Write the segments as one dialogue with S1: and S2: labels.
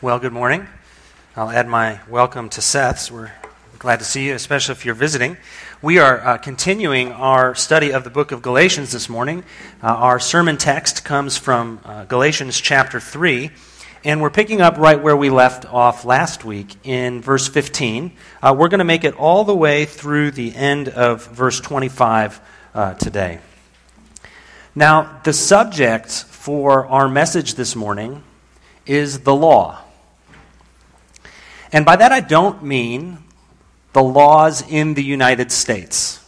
S1: Well, good morning. I'll add my welcome to Seth's. We're glad to see you, especially if you're visiting. We are uh, continuing our study of the book of Galatians this morning. Uh, our sermon text comes from uh, Galatians chapter 3, and we're picking up right where we left off last week in verse 15. Uh, we're going to make it all the way through the end of verse 25 uh, today. Now, the subject for our message this morning is the law. And by that, I don't mean the laws in the United States.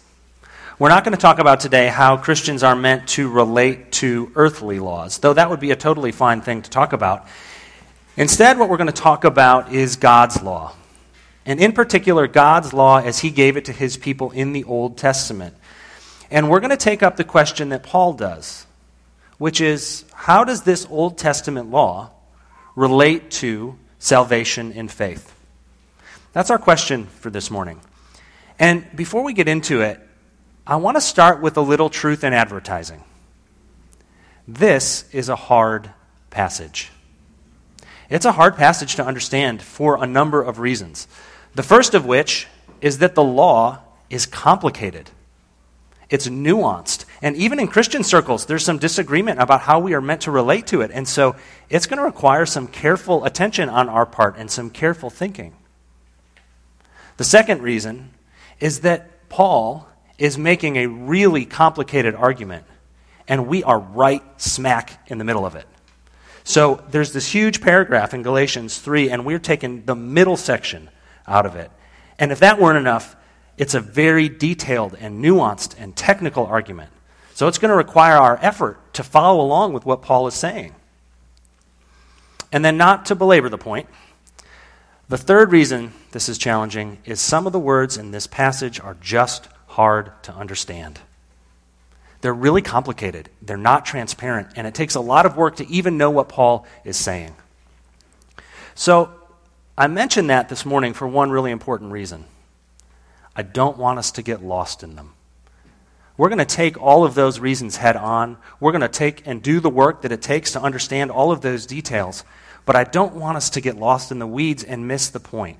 S1: We're not going to talk about today how Christians are meant to relate to earthly laws, though that would be a totally fine thing to talk about. Instead, what we're going to talk about is God's law. And in particular, God's law as He gave it to His people in the Old Testament. And we're going to take up the question that Paul does, which is how does this Old Testament law relate to salvation in faith? That's our question for this morning. And before we get into it, I want to start with a little truth in advertising. This is a hard passage. It's a hard passage to understand for a number of reasons. The first of which is that the law is complicated. It's nuanced. And even in Christian circles, there's some disagreement about how we are meant to relate to it. And so it's going to require some careful attention on our part and some careful thinking. The second reason is that Paul is making a really complicated argument, and we are right smack in the middle of it. So there's this huge paragraph in Galatians 3, and we're taking the middle section out of it. And if that weren't enough, it's a very detailed and nuanced and technical argument. So it's going to require our effort to follow along with what Paul is saying. And then, not to belabor the point, the third reason this is challenging is some of the words in this passage are just hard to understand. They're really complicated, they're not transparent, and it takes a lot of work to even know what Paul is saying. So, I mentioned that this morning for one really important reason. I don't want us to get lost in them. We're going to take all of those reasons head on. We're going to take and do the work that it takes to understand all of those details. But I don't want us to get lost in the weeds and miss the point.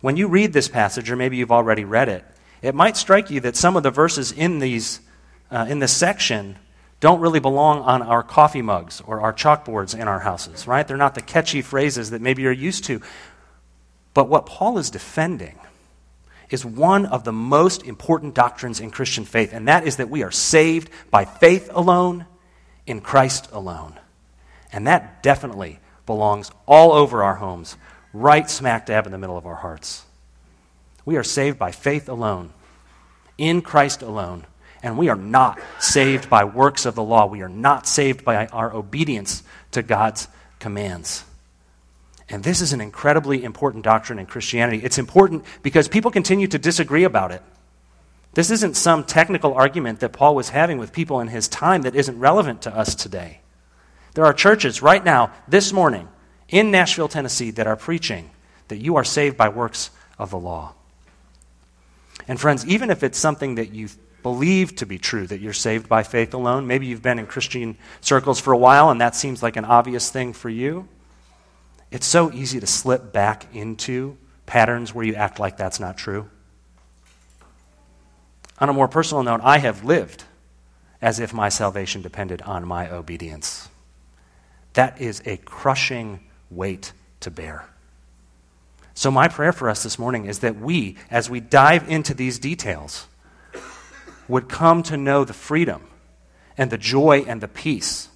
S1: When you read this passage, or maybe you've already read it, it might strike you that some of the verses in, these, uh, in this section don't really belong on our coffee mugs or our chalkboards in our houses, right? They're not the catchy phrases that maybe you're used to. But what Paul is defending is one of the most important doctrines in Christian faith, and that is that we are saved by faith alone, in Christ alone. And that definitely belongs all over our homes, right smack dab in the middle of our hearts. We are saved by faith alone, in Christ alone, and we are not saved by works of the law. We are not saved by our obedience to God's commands. And this is an incredibly important doctrine in Christianity. It's important because people continue to disagree about it. This isn't some technical argument that Paul was having with people in his time that isn't relevant to us today. There are churches right now, this morning, in Nashville, Tennessee, that are preaching that you are saved by works of the law. And friends, even if it's something that you believe to be true, that you're saved by faith alone, maybe you've been in Christian circles for a while and that seems like an obvious thing for you. It's so easy to slip back into patterns where you act like that's not true. On a more personal note, I have lived as if my salvation depended on my obedience. That is a crushing weight to bear. So, my prayer for us this morning is that we, as we dive into these details, would come to know the freedom and the joy and the peace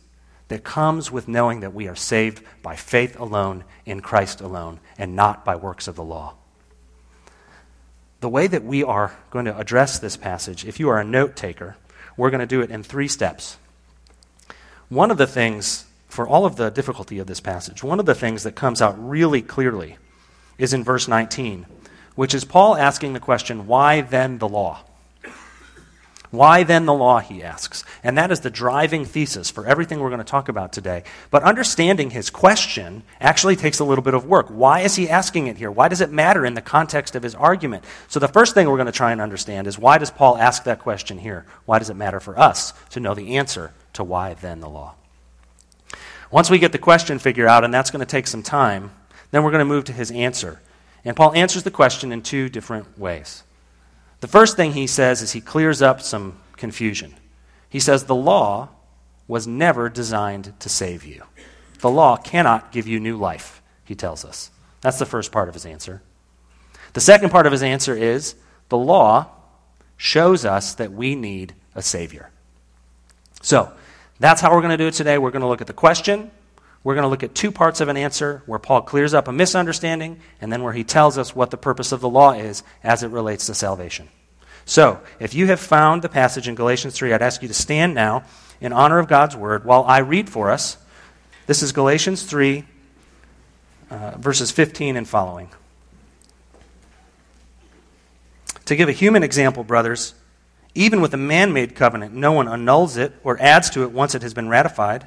S1: that comes with knowing that we are saved by faith alone in Christ alone and not by works of the law. The way that we are going to address this passage, if you are a note taker, we're going to do it in three steps. One of the things, for all of the difficulty of this passage, one of the things that comes out really clearly is in verse 19, which is Paul asking the question, why then the law? Why then the law, he asks. And that is the driving thesis for everything we're going to talk about today. But understanding his question actually takes a little bit of work. Why is he asking it here? Why does it matter in the context of his argument? So the first thing we're going to try and understand is why does Paul ask that question here? Why does it matter for us to know the answer to why then the law? Once we get the question figured out, and that's going to take some time, then we're going to move to his answer. And Paul answers the question in two different ways. The first thing he says is he clears up some confusion. He says the law was never designed to save you. The law cannot give you new life, he tells us. That's the first part of his answer. The second part of his answer is the law shows us that we need a Savior. So, that's how we're going to do it today. We're going to look at the question. We're going to look at two parts of an answer where Paul clears up a misunderstanding and then where he tells us what the purpose of the law is as it relates to salvation. So, if you have found the passage in Galatians 3, I'd ask you to stand now in honor of God's word while I read for us. This is Galatians 3, uh, verses 15 and following. To give a human example, brothers, even with a man made covenant, no one annuls it or adds to it once it has been ratified.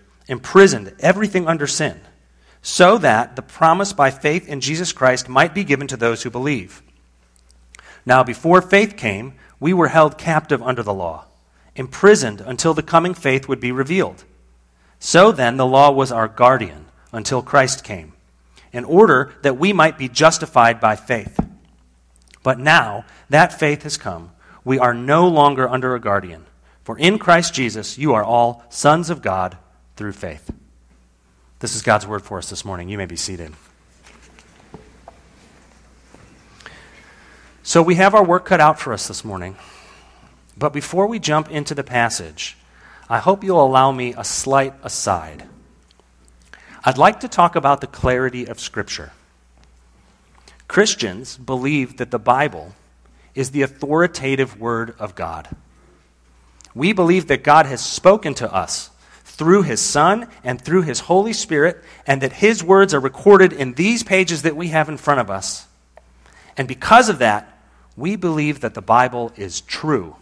S1: imprisoned everything under sin, so that the promise by faith in Jesus Christ might be given to those who believe. Now, before faith came, we were held captive under the law, imprisoned until the coming faith would be revealed. So then, the law was our guardian until Christ came, in order that we might be justified by faith. But now that faith has come, we are no longer under a guardian. For in Christ Jesus, you are all sons of God through faith. This is God's word for us this morning. You may be seated. So we have our work cut out for us this morning. But before we jump into the passage, I hope you'll allow me a slight aside. I'd like to talk about the clarity of Scripture. Christians believe that the Bible is the authoritative Word of God. We believe that God has spoken to us through His Son and through His Holy Spirit, and that His words are recorded in these pages that we have in front of us. And because of that, we believe that the Bible is true.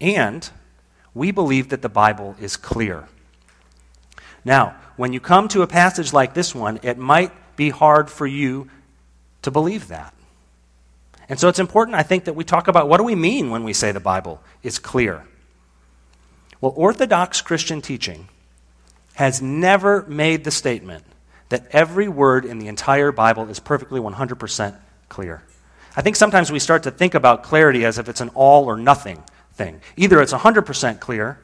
S1: And we believe that the Bible is clear. Now, when you come to a passage like this one, it might be hard for you to believe that. And so it's important, I think, that we talk about what do we mean when we say the Bible is clear? Well, Orthodox Christian teaching has never made the statement that every word in the entire Bible is perfectly 100% clear. I think sometimes we start to think about clarity as if it's an all or nothing thing. Either it's 100% clear,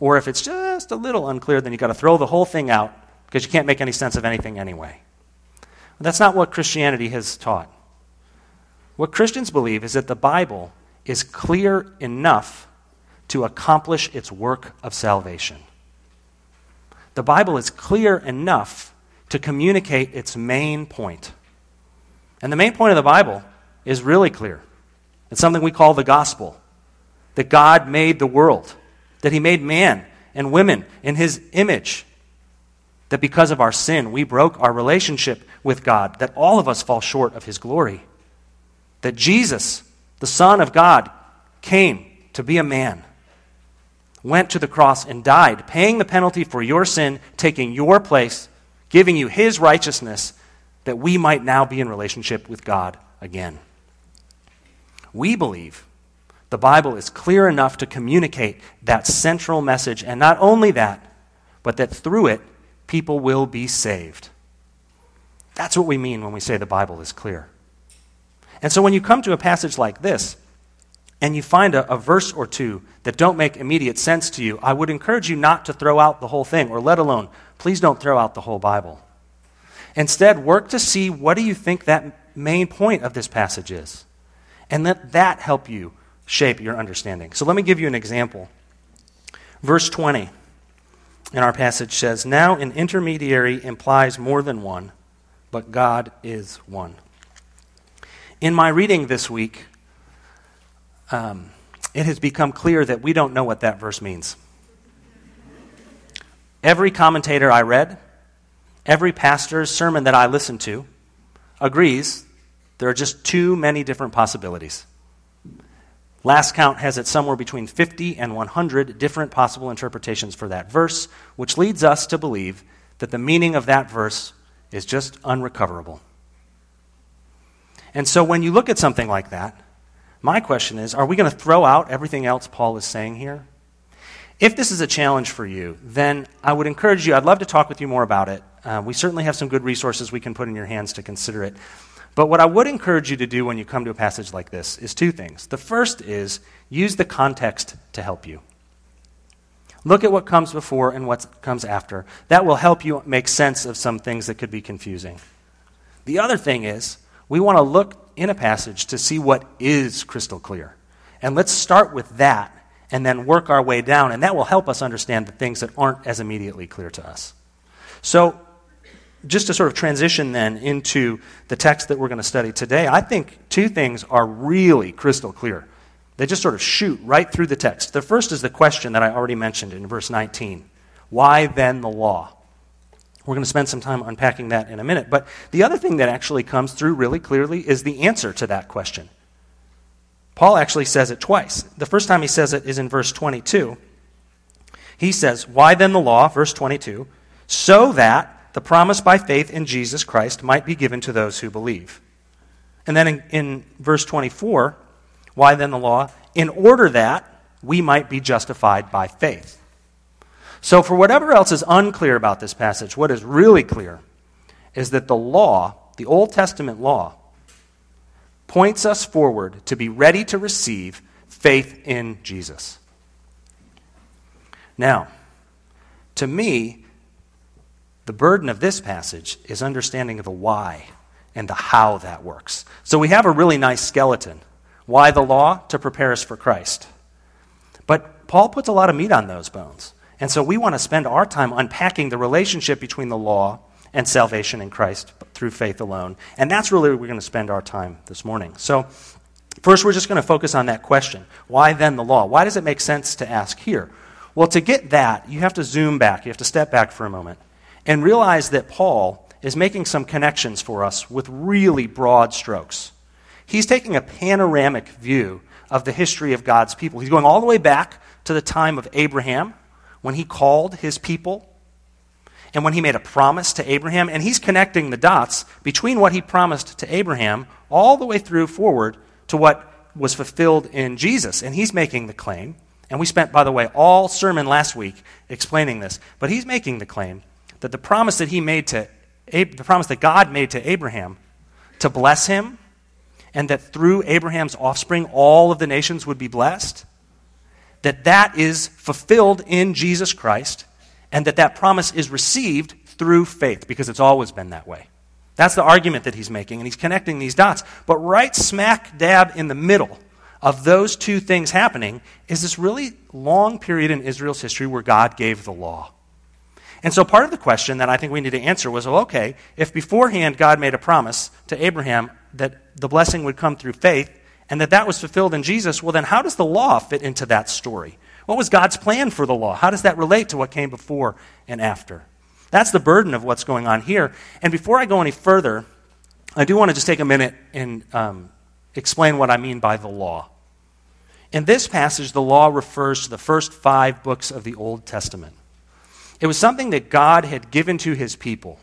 S1: or if it's just a little unclear, then you've got to throw the whole thing out because you can't make any sense of anything anyway. That's not what Christianity has taught. What Christians believe is that the Bible is clear enough to accomplish its work of salvation. The Bible is clear enough to communicate its main point. And the main point of the Bible is really clear. It's something we call the gospel that God made the world, that He made man and women in His image, that because of our sin, we broke our relationship with God, that all of us fall short of His glory. That Jesus, the Son of God, came to be a man, went to the cross and died, paying the penalty for your sin, taking your place, giving you His righteousness, that we might now be in relationship with God again. We believe the Bible is clear enough to communicate that central message, and not only that, but that through it, people will be saved. That's what we mean when we say the Bible is clear. And so when you come to a passage like this, and you find a, a, verse or two that don't make immediate sense to you, I would encourage you not to throw out the whole thing, or let alone, please don't throw out the whole Bible. Instead, work to see what do you think that main point of this passage is, and let that help you shape your understanding. So let me give you an example. Verse 20 in our passage says, Now an intermediary implies more than one, but God is one. In my reading this week, um, it has become clear that we don't know what that verse means. Every commentator I read, every pastor's sermon that I listened to, agrees there are just too many different possibilities. Last count has it somewhere between 50 and 100 different possible interpretations for that verse, which leads us to believe that the meaning of that verse is just unrecoverable. And so when you look at something like that, my question is are we going to throw out everything else Paul is saying here? If this is a challenge for you, then I would encourage you, I'd love to talk with you more about it. Uh, we certainly have some good resources we can put in your hands to consider it. But what I would encourage you to do when you come to a passage like this is two things. The first is use the context to help you. Look at what comes before and what comes after. That will help you make sense of some things that could be confusing. The other thing is, we want to look in a passage to see what is crystal clear. And let's start with that and then work our way down, and that will help us understand the things that aren't as immediately clear to us. So, just to sort of transition then into the text that we're going to study today, I think two things are really crystal clear. They just sort of shoot right through the text. The first is the question that I already mentioned in verse 19 Why then the law? We're going to spend some time unpacking that in a minute. But the other thing that actually comes through really clearly is the answer to that question. Paul actually says it twice. The first time he says it is in verse 22. He says, Why then the law? Verse 22. So that the promise by faith in Jesus Christ might be given to those who believe. And then in, in verse 24, why then the law? In order that we might be justified by faith. So, for whatever else is unclear about this passage, what is really clear is that the law, the Old Testament law, points us forward to be ready to receive faith in Jesus. Now, to me, the burden of this passage is understanding of the why and the how that works. So we have a really nice skeleton. Why the law? To prepare us for Christ. But Paul puts a lot of meat on those bones. And so we want to spend our time unpacking the relationship between the law and salvation in Christ through faith alone. And that's really where we're going to spend our time this morning. So, first, we're just going to focus on that question why then the law? Why does it make sense to ask here? Well, to get that, you have to zoom back, you have to step back for a moment and realize that Paul is making some connections for us with really broad strokes. He's taking a panoramic view of the history of God's people. He's going all the way back to the time of Abraham when he called his people and when he made a promise to Abraham. And he's connecting the dots between what he promised to Abraham all the way through forward to what was fulfilled in Jesus. And he's making the claim, and we spent, by the way, all sermon last week explaining this, but he's making the claim that the promise that he made to the promise that God made to Abraham to bless him and that through Abraham's offspring all of the nations would be blessed that that is fulfilled in Jesus Christ and that that promise is received through faith because it's always been that way. That's the argument that he's making and he's connecting these dots. But right smack dab in the middle of those two things happening is this really long period in Israel's history where God gave the law. And so part of the question that I think we need to answer was well, okay, if beforehand God made a promise to Abraham that the blessing would come through faith and that that was fulfilled in Jesus, well, then how does the law fit into that story? What was God's plan for the law? How does that relate to what came before and after? That's the burden of what's going on here. And before I go any further, I do want to just take a minute and um, explain what I mean by the law. In this passage, the law refers to the first five books of the Old Testament. It was something that God had given to his people.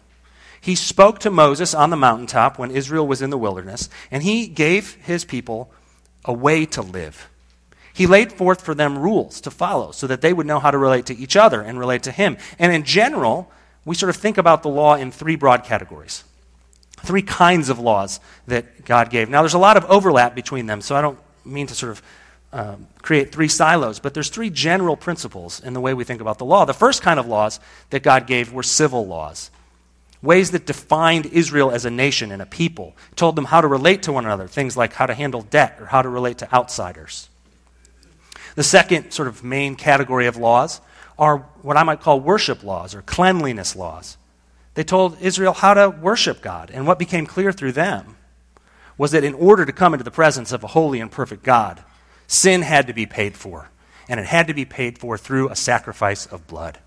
S1: He spoke to Moses on the mountaintop when Israel was in the wilderness, and he gave his people a way to live. He laid forth for them rules to follow so that they would know how to relate to each other and relate to him. And in general, we sort of think about the law in three broad categories. Three kinds of laws that God gave. Now, there's a lot of overlap between them, so I don't mean to sort of um, create three silos, but there's three general principles in the way we think about the law. The first kind of laws that God gave were civil laws, ways that defined Israel as a nation and a people, told them how to relate to one another, things like how to handle debt or how to relate to outsiders. The second sort of main category of laws are what I might call worship laws or cleanliness laws. They told Israel how to worship God, and what became clear through them was that in order to come into the presence of a holy and perfect God, sin had to be paid for, and it had to be paid for through a sacrifice of blood.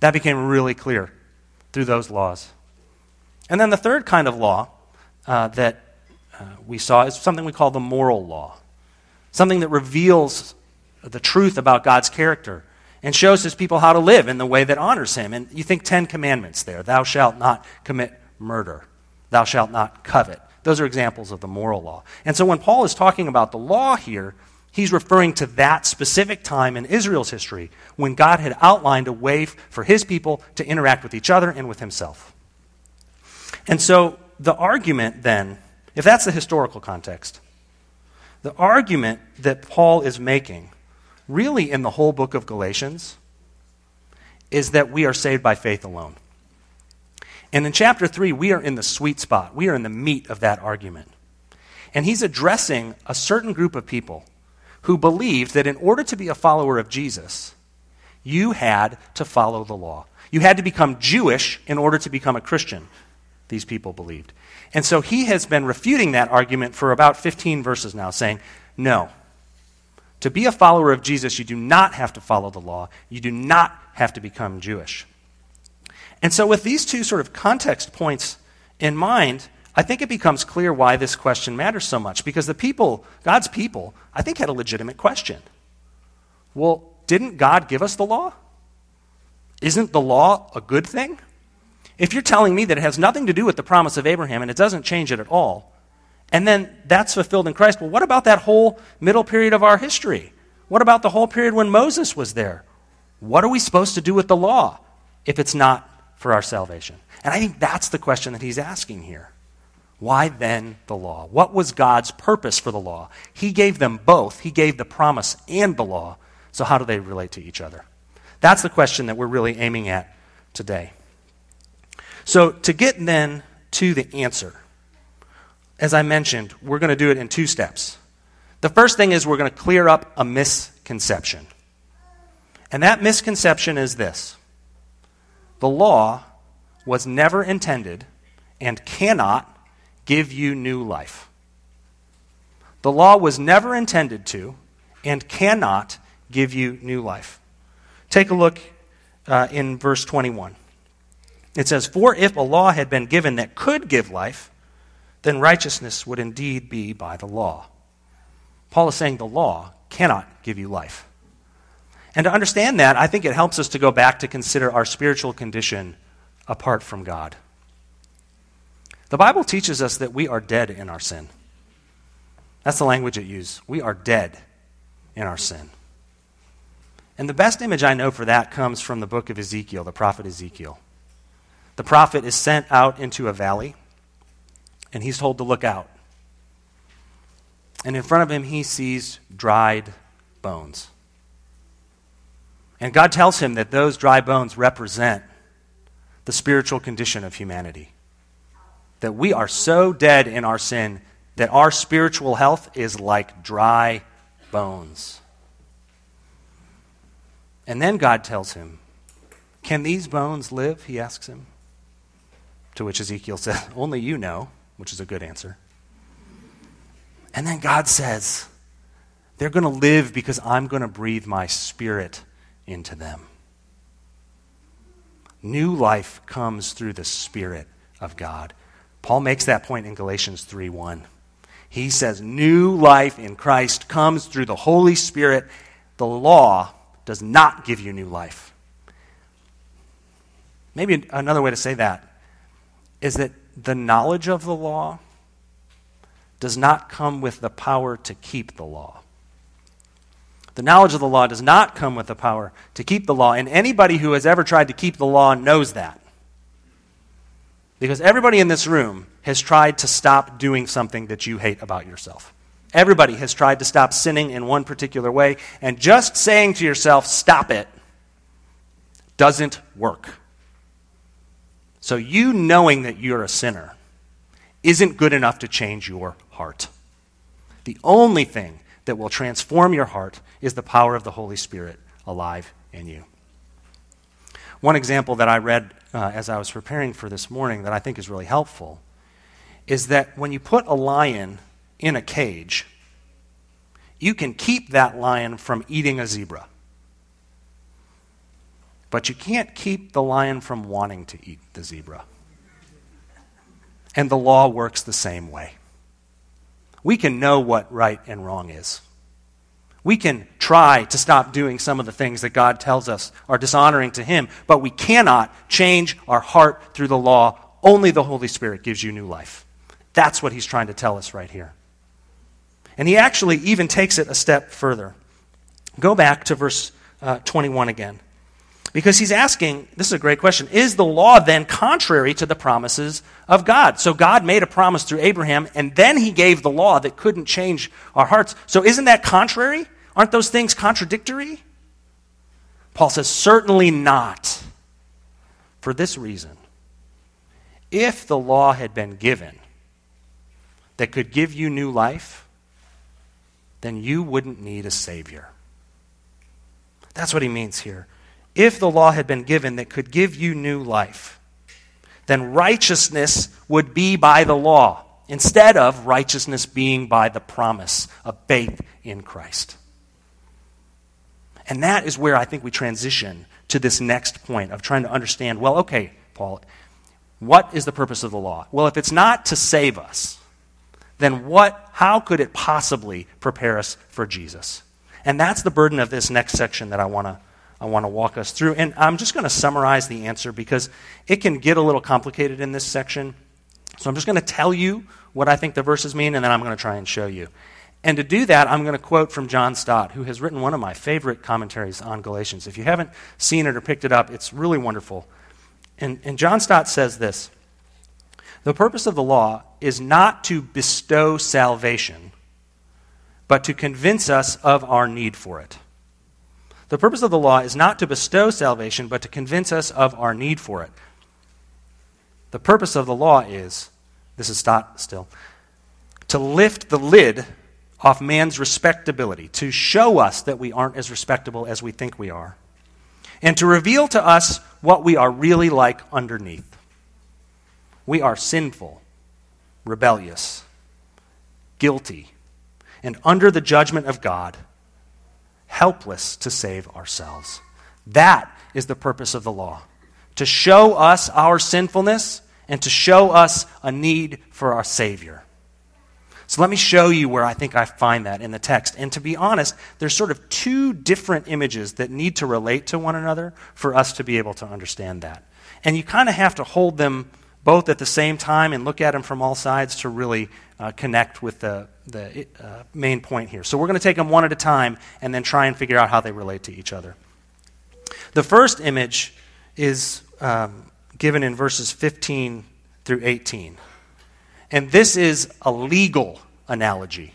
S1: That became really clear through those laws. And then the third kind of law uh, that uh, we saw is something we call the moral law, something that reveals the truth about God's character and shows his people how to live in the way that honors him. And you think Ten Commandments there Thou shalt not commit murder, thou shalt not covet. Those are examples of the moral law. And so when Paul is talking about the law here, he's referring to that specific time in Israel's history when God had outlined a way for his people to interact with each other and with himself. And so the argument then, if that's the historical context, the argument that Paul is making really in the whole book of Galatians is that we are saved by faith alone. And in chapter 3, we are in the sweet spot. We are in the meat of that argument. And he's addressing a certain group of people who believed that in order to be a follower of Jesus, you had to follow the law. You had to become Jewish in order to become a Christian, these people believed. And so he has been refuting that argument for about 15 verses now, saying, no, to be a follower of Jesus, you do not have to follow the law. You do not have to become Jewish. And so, with these two sort of context points in mind, I think it becomes clear why this question matters so much. Because the people, God's people, I think had a legitimate question. Well, didn't God give us the law? Isn't the law a good thing? If you're telling me that it has nothing to do with the promise of Abraham and it doesn't change it at all, and then that's fulfilled in Christ. Well, what about that whole middle period of our history? What about the whole period when Moses was there? What are we supposed to do with the law if it's not for our salvation? And I think that's the question that he's asking here. Why then the law? What was God's purpose for the law? He gave them both. He gave the promise and the law. So, how do they relate to each other? That's the question that we're really aiming at today. So, to get then to the answer, as I mentioned, we're going to do it in two steps. The first thing is we're going to clear up a misconception. And that misconception is this the law was never intended and cannot give you new life. The law was never intended to and cannot give you new life. Take a look uh, in verse 21. It says, For if a law had been given that could give life, then righteousness would indeed be by the law. Paul is saying the law cannot give you life. And to understand that, I think it helps us to go back to consider our spiritual condition apart from God. The Bible teaches us that we are dead in our sin. That's the language it uses. We are dead in our sin. And the best image I know for that comes from the book of Ezekiel, the prophet Ezekiel. The prophet is sent out into a valley and he's told to look out. And in front of him, he sees dried bones. And God tells him that those dry bones represent the spiritual condition of humanity. That we are so dead in our sin that our spiritual health is like dry bones. And then God tells him, Can these bones live? He asks him. To which Ezekiel says, Only you know which is a good answer. And then God says, they're going to live because I'm going to breathe my spirit into them. New life comes through the Spirit of God. Paul makes that point in Galatians 3 1. He says, New life in Christ comes through the Holy Spirit. The law does not give you new life. Maybe another way to say that is that the knowledge of the law does not come with the power to keep the law. The knowledge of the law does not come with the power to keep the law. And anybody who has ever tried to keep the law knows that. Because everybody in this room has tried to stop doing something that you hate about yourself. Everybody has tried to stop sinning in one particular way, and just saying to yourself, stop it, doesn't work. So, you knowing that you're a sinner isn't good enough to change your heart. The only thing that will transform your heart is the power of the Holy Spirit alive in you. One example that I read uh, as I was preparing for this morning that I think is really helpful is that when you put a lion in a cage, you can keep that lion from eating a zebra. But you can't keep the lion from wanting to eat the zebra. And the law works the same way. We can know what right and wrong is. We can try to stop doing some of the things that God tells us are dishonoring to Him, but we cannot change our heart through the law. Only the Holy Spirit gives you new life. That's what He's trying to tell us right here. And He actually even takes it a step further. Go back to verse uh, 21 again. Because he's asking, this is a great question, is the law then contrary to the promises of God? So God made a promise through Abraham, and then he gave the law that couldn't change our hearts. So isn't that contrary? Aren't those things contradictory? Paul says, certainly not. For this reason, if the law had been given that could give you new life, then you wouldn't need a Savior. That's what he means here. If the law had been given that could give you new life, then righteousness would be by the law instead of righteousness being by the promise of faith in Christ. And that is where I think we transition to this next point of trying to understand well, okay, Paul, what is the purpose of the law? Well, if it's not to save us, then what, how could it possibly prepare us for Jesus? And that's the burden of this next section that I want to I want to walk us through. And I'm just going to summarize the answer because it can get a little complicated in this section. So I'm just going to tell you what I think the verses mean, and then I'm going to try and show you. And to do that, I'm going to quote from John Stott, who has written one of my favorite commentaries on Galatians. If you haven't seen it or picked it up, it's really wonderful. And, and John Stott says this The purpose of the law is not to bestow salvation, but to convince us of our need for it. The purpose of the law is not to bestow salvation, but to convince us of our need for it. The purpose of the law is, this is Stott still, to lift the lid off man's respectability, to show us that we aren't as respectable as we think we are, and to reveal to us what we are really like underneath. We are sinful, rebellious, guilty, and under the judgment of God, helpless to save ourselves. That is the purpose of the law to show us our sinfulness and to show us a need for our Savior. So let me show you where I think I find that in the text. And to be honest, there's sort of two different images that need to relate to one another for us to be able to understand that. And you kind of have to hold them both at the same time and look at them from all sides to really uh, connect with the, the uh, main point here. So we're going to take them one at a time and then try and figure out how they relate to each other. The first image is um, given in verses 15 through 18. And this is a legal analogy.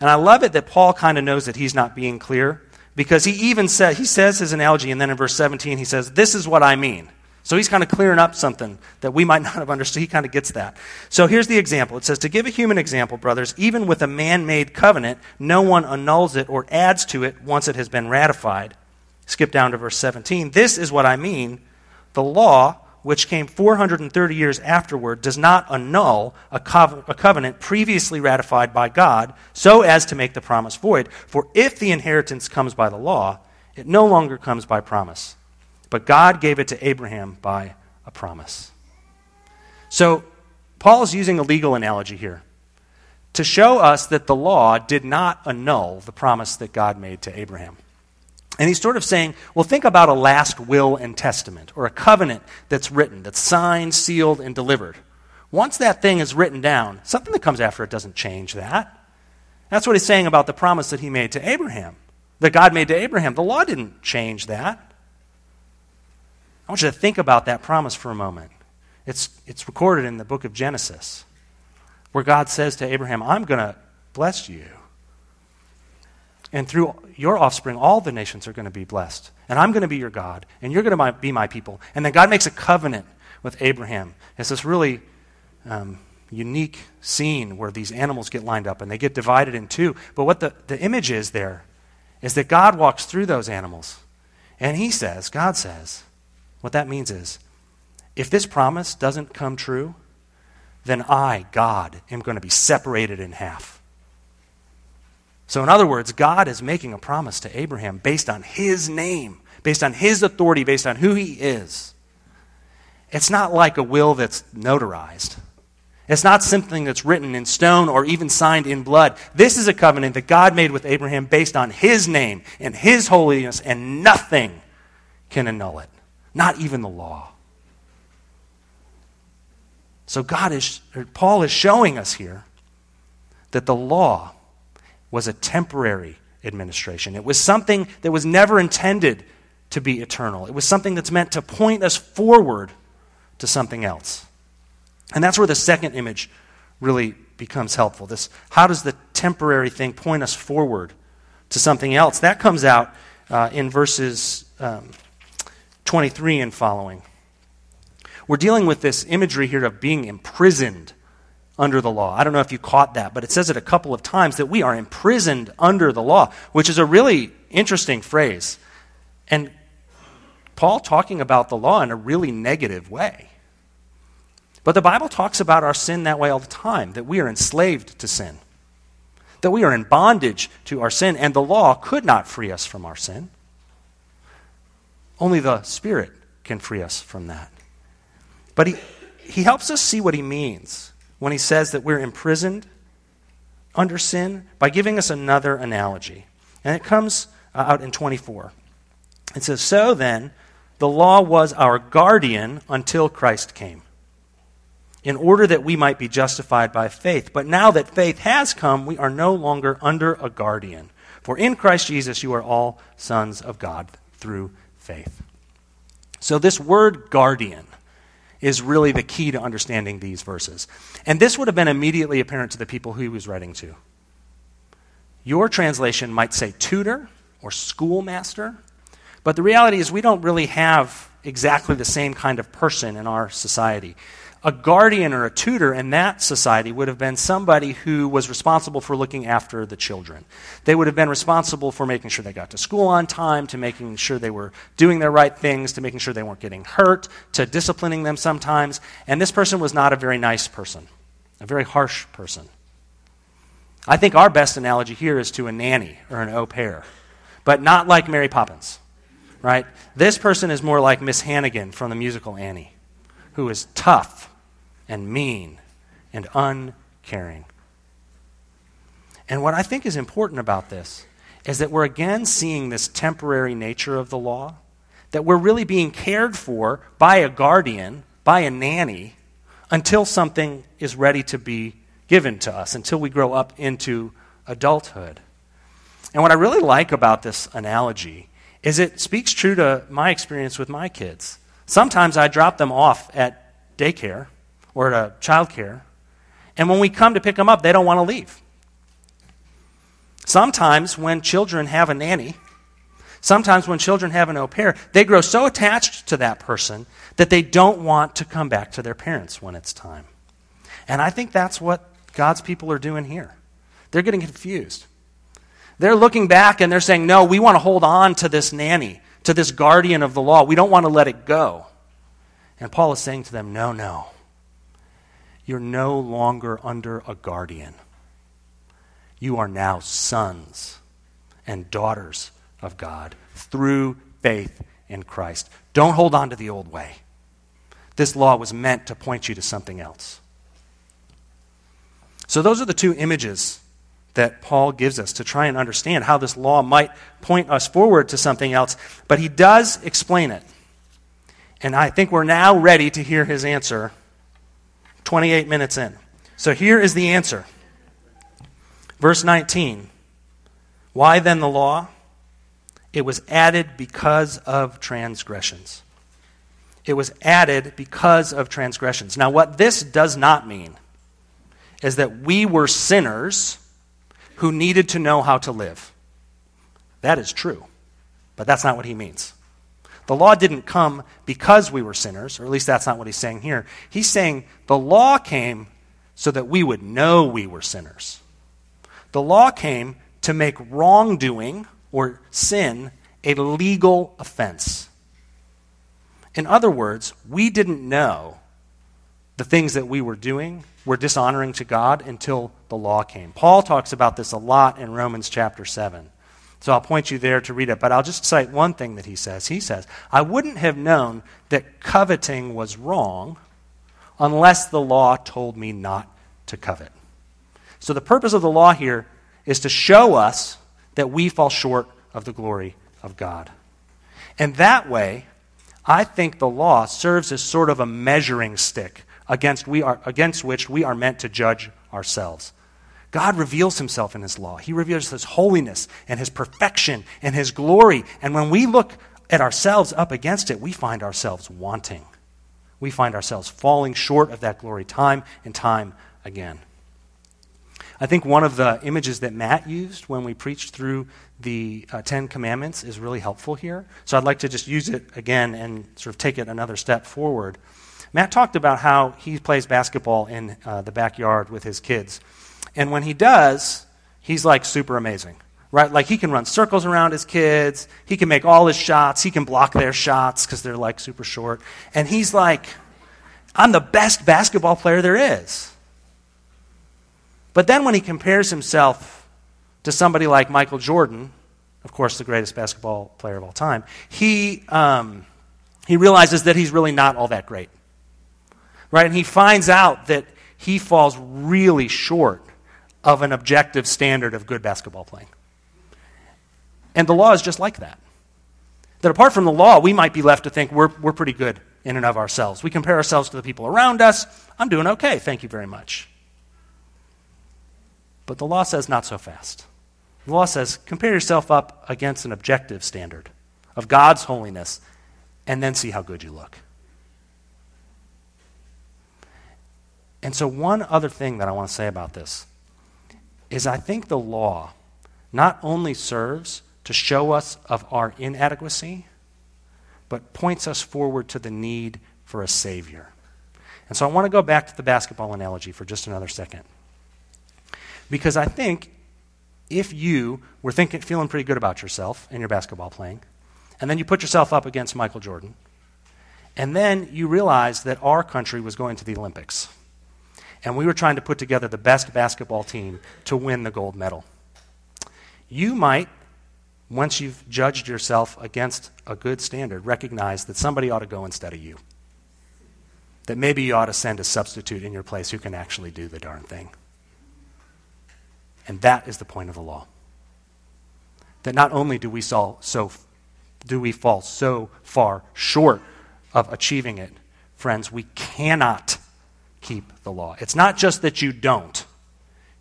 S1: And I love it that Paul kind of knows that he's not being clear because he even said he says his analogy and then in verse 17 he says this is what I mean. So he's kind of clearing up something that we might not have understood. He kind of gets that. So here's the example. It says, To give a human example, brothers, even with a man made covenant, no one annuls it or adds to it once it has been ratified. Skip down to verse 17. This is what I mean. The law which came 430 years afterward, does not annul a, a, covenant previously ratified by God so as to make the promise void. For if the inheritance comes by the law, it no longer comes by promise. But God gave it to Abraham by a promise. So, Paul is using a legal analogy here to show us that the law did not annul the promise that God made to Abraham. And he's sort of saying, well, think about a last will and testament, or a covenant that's written, that's signed, sealed, and delivered. Once that thing is written down, something that comes after it doesn't change that. That's what he's saying about the promise that he made to Abraham, that God made to Abraham. The law didn't change that. I want you to think about that promise for a moment. It's, it's recorded in the book of Genesis, where God says to Abraham, I'm going to bless you. And through your offspring, all the nations are going to be blessed. And I'm going to be your God, and you're going to be my people. And then God makes a covenant with Abraham. It's this really um, unique scene where these animals get lined up and they get divided in two. But what the, the image is there is that God walks through those animals. And he says, God says, what that means is, if this promise doesn't come true, then I, God, am going to be separated in half. So, in other words, God is making a promise to Abraham based on his name, based on his authority, based on who he is. It's not like a will that's notarized. It's not something that's written in stone or even signed in blood. This is a covenant that God made with Abraham based on his name and his holiness, and nothing can annul it, not even the law. So God is Paul is showing us here that the law was a temporary administration. It was something that was never intended to be eternal. It was something that's meant to point us forward to something else. And that's where the second image really becomes helpful. This how does the temporary thing point us forward to something else? That comes out uh, in verses um, 23 and following. We're dealing with this imagery here of being imprisoned under the law. I don't know if you caught that, but it says it a couple of times that we are imprisoned under the law, which is a really interesting phrase. And Paul talking about the law in a really negative way. But the Bible talks about our sin that way all the time, that we are enslaved to sin, that we are in bondage to our sin, and the law could not free us from our sin. Only the Spirit can free us from that. But he, he helps us see what he means when he says that we're imprisoned under sin by giving us another analogy. And it comes uh, out in 24. It says, So then, the law was our guardian until Christ came, in order that we might be justified by faith. But now that faith has come, we are no longer under a guardian. For in Christ Jesus, you are all sons of God through faith. So, this word guardian is really the key to understanding these verses. And this would have been immediately apparent to the people who he was writing to. Your translation might say tutor or schoolmaster, but the reality is we don't really have exactly the same kind of person in our society a guardian or a tutor in that society would have been somebody who was responsible for looking after the children. They would have been responsible for making sure they got to school on time, to making sure they were doing their right things, to making sure they weren't getting hurt, to disciplining them sometimes. And this person was not a very nice person, a very harsh person. I think our best analogy here is to a nanny or an au pair, but not like Mary Poppins, right? This person is more like Miss Hannigan from the musical Annie, who is tough and mean and uncaring. And what I think is important about this is that we're again seeing this temporary nature of the law, that we're really being cared for by a guardian, by a nanny, until something is ready to be given to us, until we grow up into adulthood. And what I really like about this analogy is it speaks true to my experience with my kids. Sometimes I drop them off at daycare or at childcare. And when we come to pick them up, they don't want to leave. Sometimes when children have a nanny, sometimes when children have an au pair, they grow so attached to that person that they don't want to come back to their parents when it's time. And I think that's what God's people are doing here. They're getting confused. They're looking back and they're saying, no, we want to hold on to this nanny, to this guardian of the law. We don't want to let it go. And Paul is saying to them, no, no you're no longer under a guardian. You are now sons and daughters of God through faith in Christ. Don't hold on to the old way. This law was meant to point you to something else. So, those are the two images that Paul gives us to try and understand how this law might point us forward to something else. But he does explain it. And I think we're now ready to hear his answer 28 minutes in. So here is the answer. Verse 19. Why then the law? It was added because of transgressions. It was added because of transgressions. Now, what this does not mean is that we were sinners who needed to know how to live. That is true, but that's not what he means. The law didn't come because we were sinners, or at least that's not what he's saying here. He's saying the law came so that we would know we were sinners. The law came to make wrongdoing or sin a legal offense. In other words, we didn't know the things that we were doing were dishonoring to God until the law came. Paul talks about this a lot in Romans chapter 7. So I'll point you there to read it, but I'll just cite one thing that he says. He says, I wouldn't have known that coveting was wrong unless the law told me not to covet. So the purpose of the law here is to show us that we fall short of the glory of God. And that way, I think the law serves as sort of a measuring stick against, we are, against which we are meant to judge ourselves. God reveals himself in his law. He reveals his holiness and his perfection and his glory. And when we look at ourselves up against it, we find ourselves wanting. We find ourselves falling short of that glory time and time again. I think one of the images that Matt used when we preached through the uh, Ten Commandments is really helpful here. So I'd like to just use it again and sort of take it another step forward. Matt talked about how he plays basketball in uh, the backyard with his kids. And when he does, he's like super amazing, right? Like he can run circles around his kids, he can make all his shots, he can block their shots because they're like super short. And he's like, I'm the best basketball player there is. But then when he compares himself to somebody like Michael Jordan, of course, the greatest basketball player of all time, he, um, he realizes that he's really not all that great. Right? And he finds out that he falls really short of an objective standard of good basketball playing. And the law is just like that. That apart from the law, we might be left to think we're, we're pretty good in and of ourselves. We compare ourselves to the people around us. I'm doing okay, thank you very much. But the law says not so fast. The law says compare yourself up against an objective standard of God's holiness and then see how good you look. And so, one other thing that I want to say about this is I think the law not only serves to show us of our inadequacy, but points us forward to the need for a Savior. And so I want to go back to the basketball analogy for just another second. Because I think if you were thinking, feeling pretty good about yourself in your basketball playing, and then you put yourself up against Michael Jordan, and then you realized that our country was going to the Olympics, and we were trying to put together the best basketball team to win the gold medal. You might, once you've judged yourself against a good standard, recognize that somebody ought to go instead of you. That maybe you ought to send a substitute in your place who can actually do the darn thing. And that is the point of the law. That not only do we, so, so, do we fall so far short of achieving it, friends, we cannot keep the law. It's not just that you don't,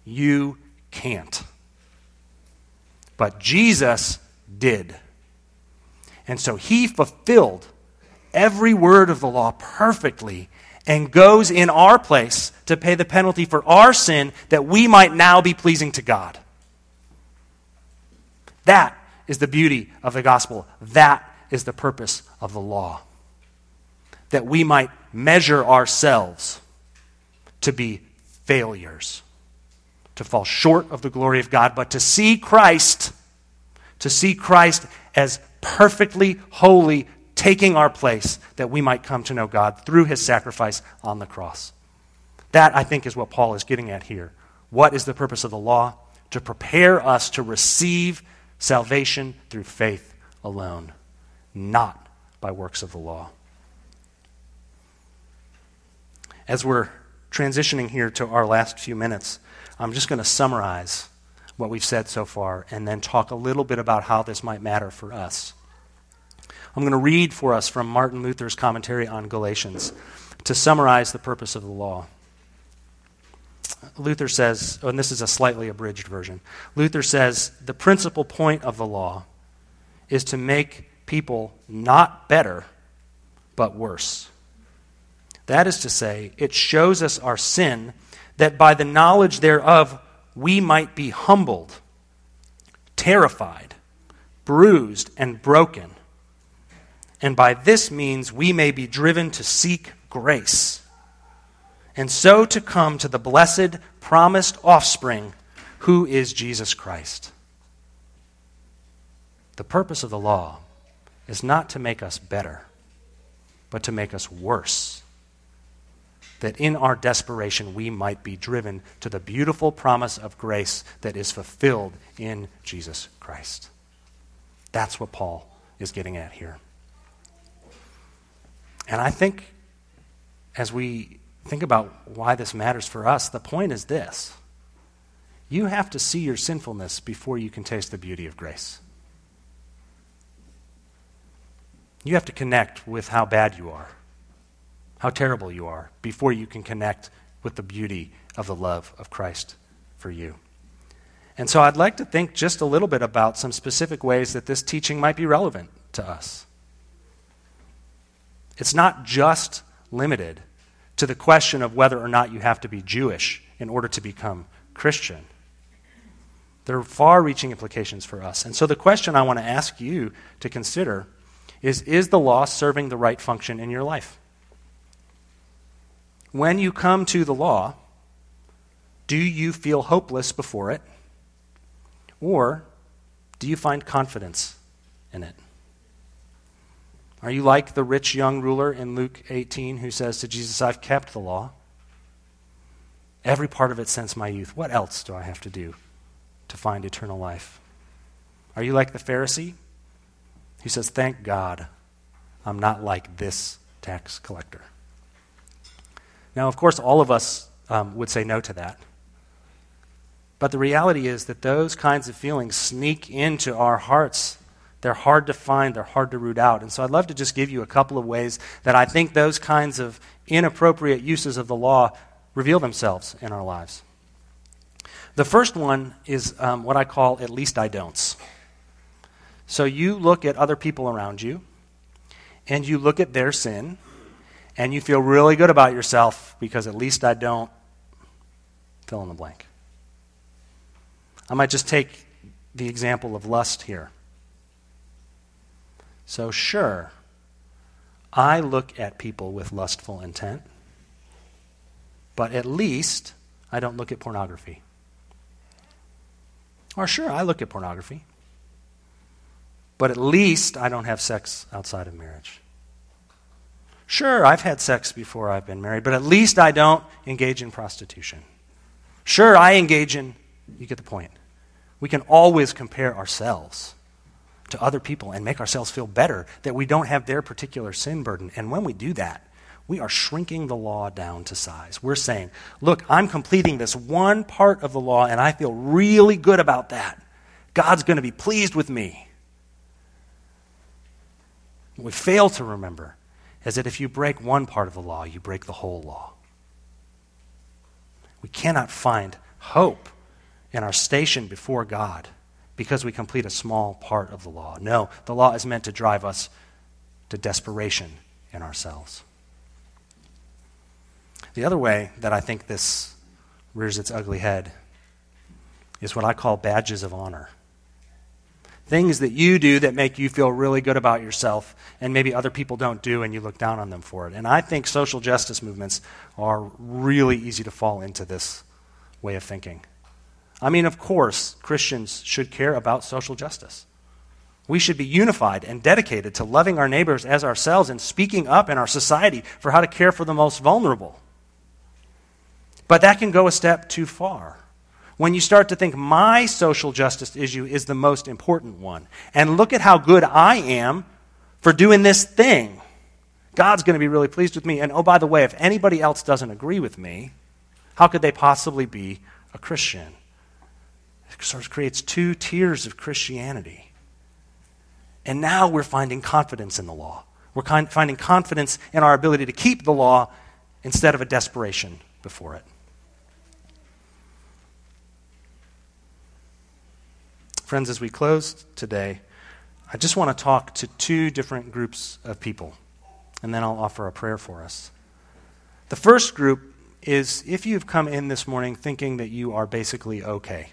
S1: you can't. But Jesus did. And so he fulfilled every word of the law perfectly and goes in our place to pay the penalty for our sin that we might now be pleasing to God. That is the beauty of the gospel. That is the purpose of the law. That we might measure ourselves to be failures, to fall short of the glory of God, but to see Christ, to see Christ as perfectly holy, taking our place that we might come to know God through his sacrifice on the cross. That, I think, is what Paul is getting at here. What is the purpose of the law? To prepare us to receive salvation through faith alone, not by works of the law. As we're transitioning here to our last few minutes, I'm just going to summarize what we've said so far and then talk a little bit about how this might matter for us. I'm going to read for us from Martin Luther's commentary on Galatians to summarize the purpose of the law. Luther says, and this is a slightly abridged version. Luther says the principal point of the law is to make people not better, but worse. That is to say, it shows us our sin, that by the knowledge thereof we might be humbled, terrified, bruised, and broken. And by this means we may be driven to seek grace, and so to come to the blessed, promised offspring, who is Jesus Christ. The purpose of the law is not to make us better, but to make us worse. That in our desperation we might be driven to the beautiful promise of grace that is fulfilled in Jesus Christ. That's what Paul is getting at here. And I think as we think about why this matters for us, the point is this you have to see your sinfulness before you can taste the beauty of grace. You have to connect with how bad you are, how terrible you are, before you can connect with the beauty of the love of Christ for you. And so I'd like to think just a little bit about some specific ways that this teaching might be relevant to us. It's not just limited to the question of whether or not you have to be Jewish in order to become Christian. There are far reaching implications for us. And so the question I want to ask you to consider is Is the law serving the right function in your life? When you come to the law, do you feel hopeless before it? Or do you find confidence in it? Are you like the rich young ruler in Luke 18 who says to Jesus, I've kept the law? Every part of it since my youth. What else do I have to do to find eternal life? Are you like the Pharisee who says, Thank God I'm not like this tax collector? Now, of course, all of us um, would say no to that. But the reality is that those kinds of feelings sneak into our hearts. They're hard to find, they're hard to root out. And so I'd love to just give you a couple of ways that I think those kinds of inappropriate uses of the law reveal themselves in our lives. The first one is um, what I call at least I don'ts. So you look at other people around you, and you look at their sin, and you feel really good about yourself because at least I don't fill in the blank. I might just take the example of lust here. So, sure, I look at people with lustful intent, but at least I don't look at pornography. Or, sure, I look at pornography, but at least I don't have sex outside of marriage. Sure, I've had sex before I've been married, but at least I don't engage in prostitution. Sure, I engage in, you get the point. We can always compare ourselves to other people and make ourselves feel better that we don't have their particular sin burden. And when we do that, we are shrinking the law down to size. We're saying, look, I'm completing this one part of the law and I feel really good about that. God's going to be pleased with me. We fail to remember is that if you break one part of the law, you break the whole law. We cannot find hope in our station before God because we complete a small part of the law. No, the law is meant to drive us to desperation in ourselves. The other way that I think this rears its ugly head is what I call badges of honor. Things that you do that make you feel really good about yourself, and maybe other people don't do, and you look down on them for it. And I think social justice movements are really easy to fall into this way of thinking. I mean, of course, Christians should care about social justice. We should be unified and dedicated to loving our neighbors as ourselves and speaking up in our society for how to care for the most vulnerable. But that can go a step too far. When you start to think my social justice issue is the most important one, and look at how good I am for doing this thing, God's going to be really pleased with me. And oh, by the way, if anybody else doesn't agree with me, how could they possibly be a Christian? It sort of creates two tiers of Christianity. And now we're finding confidence in the law. We're finding confidence in our ability to keep the law instead of a desperation before it. Friends, as we close today, I just want to talk to two different groups of people, and then I'll offer a prayer for us. The first group is if you've come in this morning thinking that you are basically okay,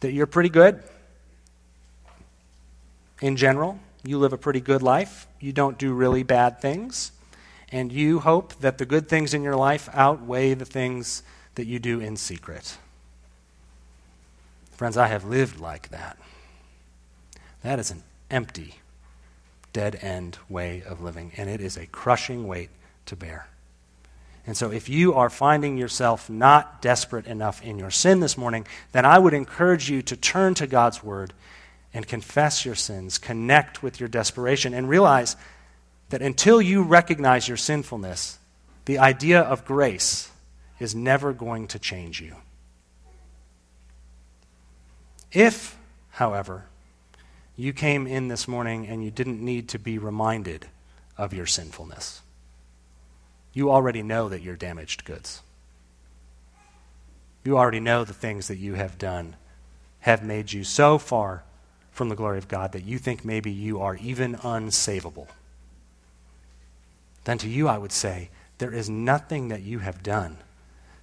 S1: that you're pretty good in general, you live a pretty good life, you don't do really bad things, and you hope that the good things in your life outweigh the things that you do in secret. Friends, I have lived like that. That is an empty, dead end way of living, and it is a crushing weight to bear. And so, if you are finding yourself not desperate enough in your sin this morning, then I would encourage you to turn to God's Word and confess your sins, connect with your desperation, and realize that until you recognize your sinfulness, the idea of grace is never going to change you. If, however, you came in this morning and you didn't need to be reminded of your sinfulness, you already know that you're damaged goods. You already know the things that you have done have made you so far from the glory of God that you think maybe you are even unsavable. Then to you, I would say, there is nothing that you have done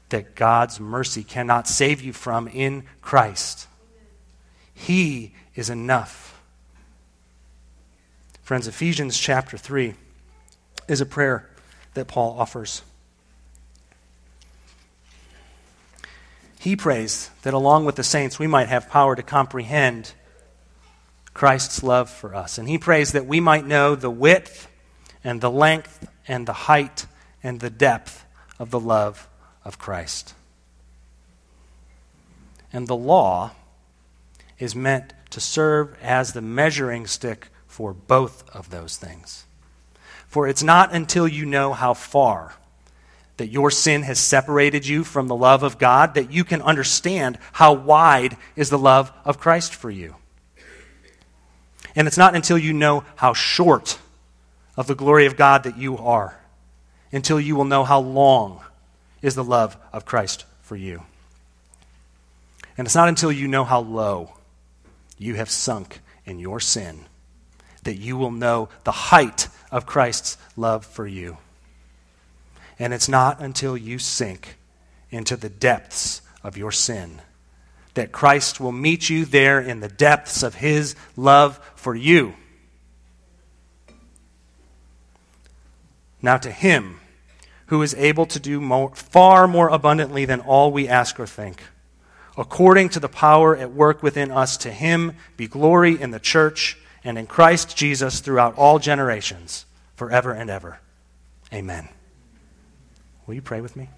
S1: that God's mercy cannot save you from in Christ. He is enough. Friends, Ephesians chapter 3 is a prayer that Paul offers. He prays that along with the saints we might have power to comprehend Christ's love for us. And he prays that we might know the width and the length and the height and the depth of the love of Christ. And the law is meant to serve as the measuring stick for both of those things. For it's not until you know how far that your sin has separated you from the love of God that you can understand how wide is the love of Christ for you. And it's not until you know how short of the glory of God that you are, until you will know how long is the love of Christ for you. And it's not until you know how low you have sunk in your sin that you will know the height of Christ's love for you. And it's not until you sink into the depths of your sin that Christ will meet you there in the depths of his love for you. Now, to him who is able to do more, far more abundantly than all we ask or think, according to the power at work within us, to him be glory in the church and in Christ Jesus throughout all generations, forever and ever. Amen. Will you pray with me?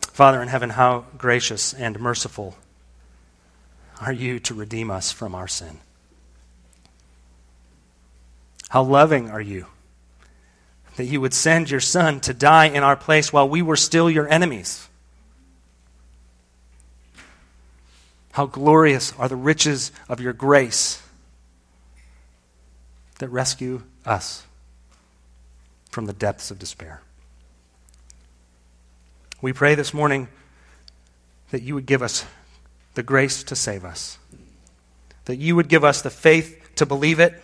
S1: Father in heaven, how gracious and merciful are you to redeem us from our sin? How loving are you that you would send your Son to die in our place while we were still your enemies? How glorious are the riches of your grace that rescue us from the depths of despair. We pray this morning that you would give us the grace to save us, that you would give us the faith to believe it,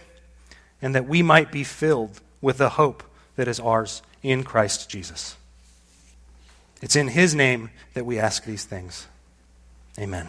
S1: and that we might be filled with the hope that is ours in Christ Jesus. It's in his name that we ask these things. Amen.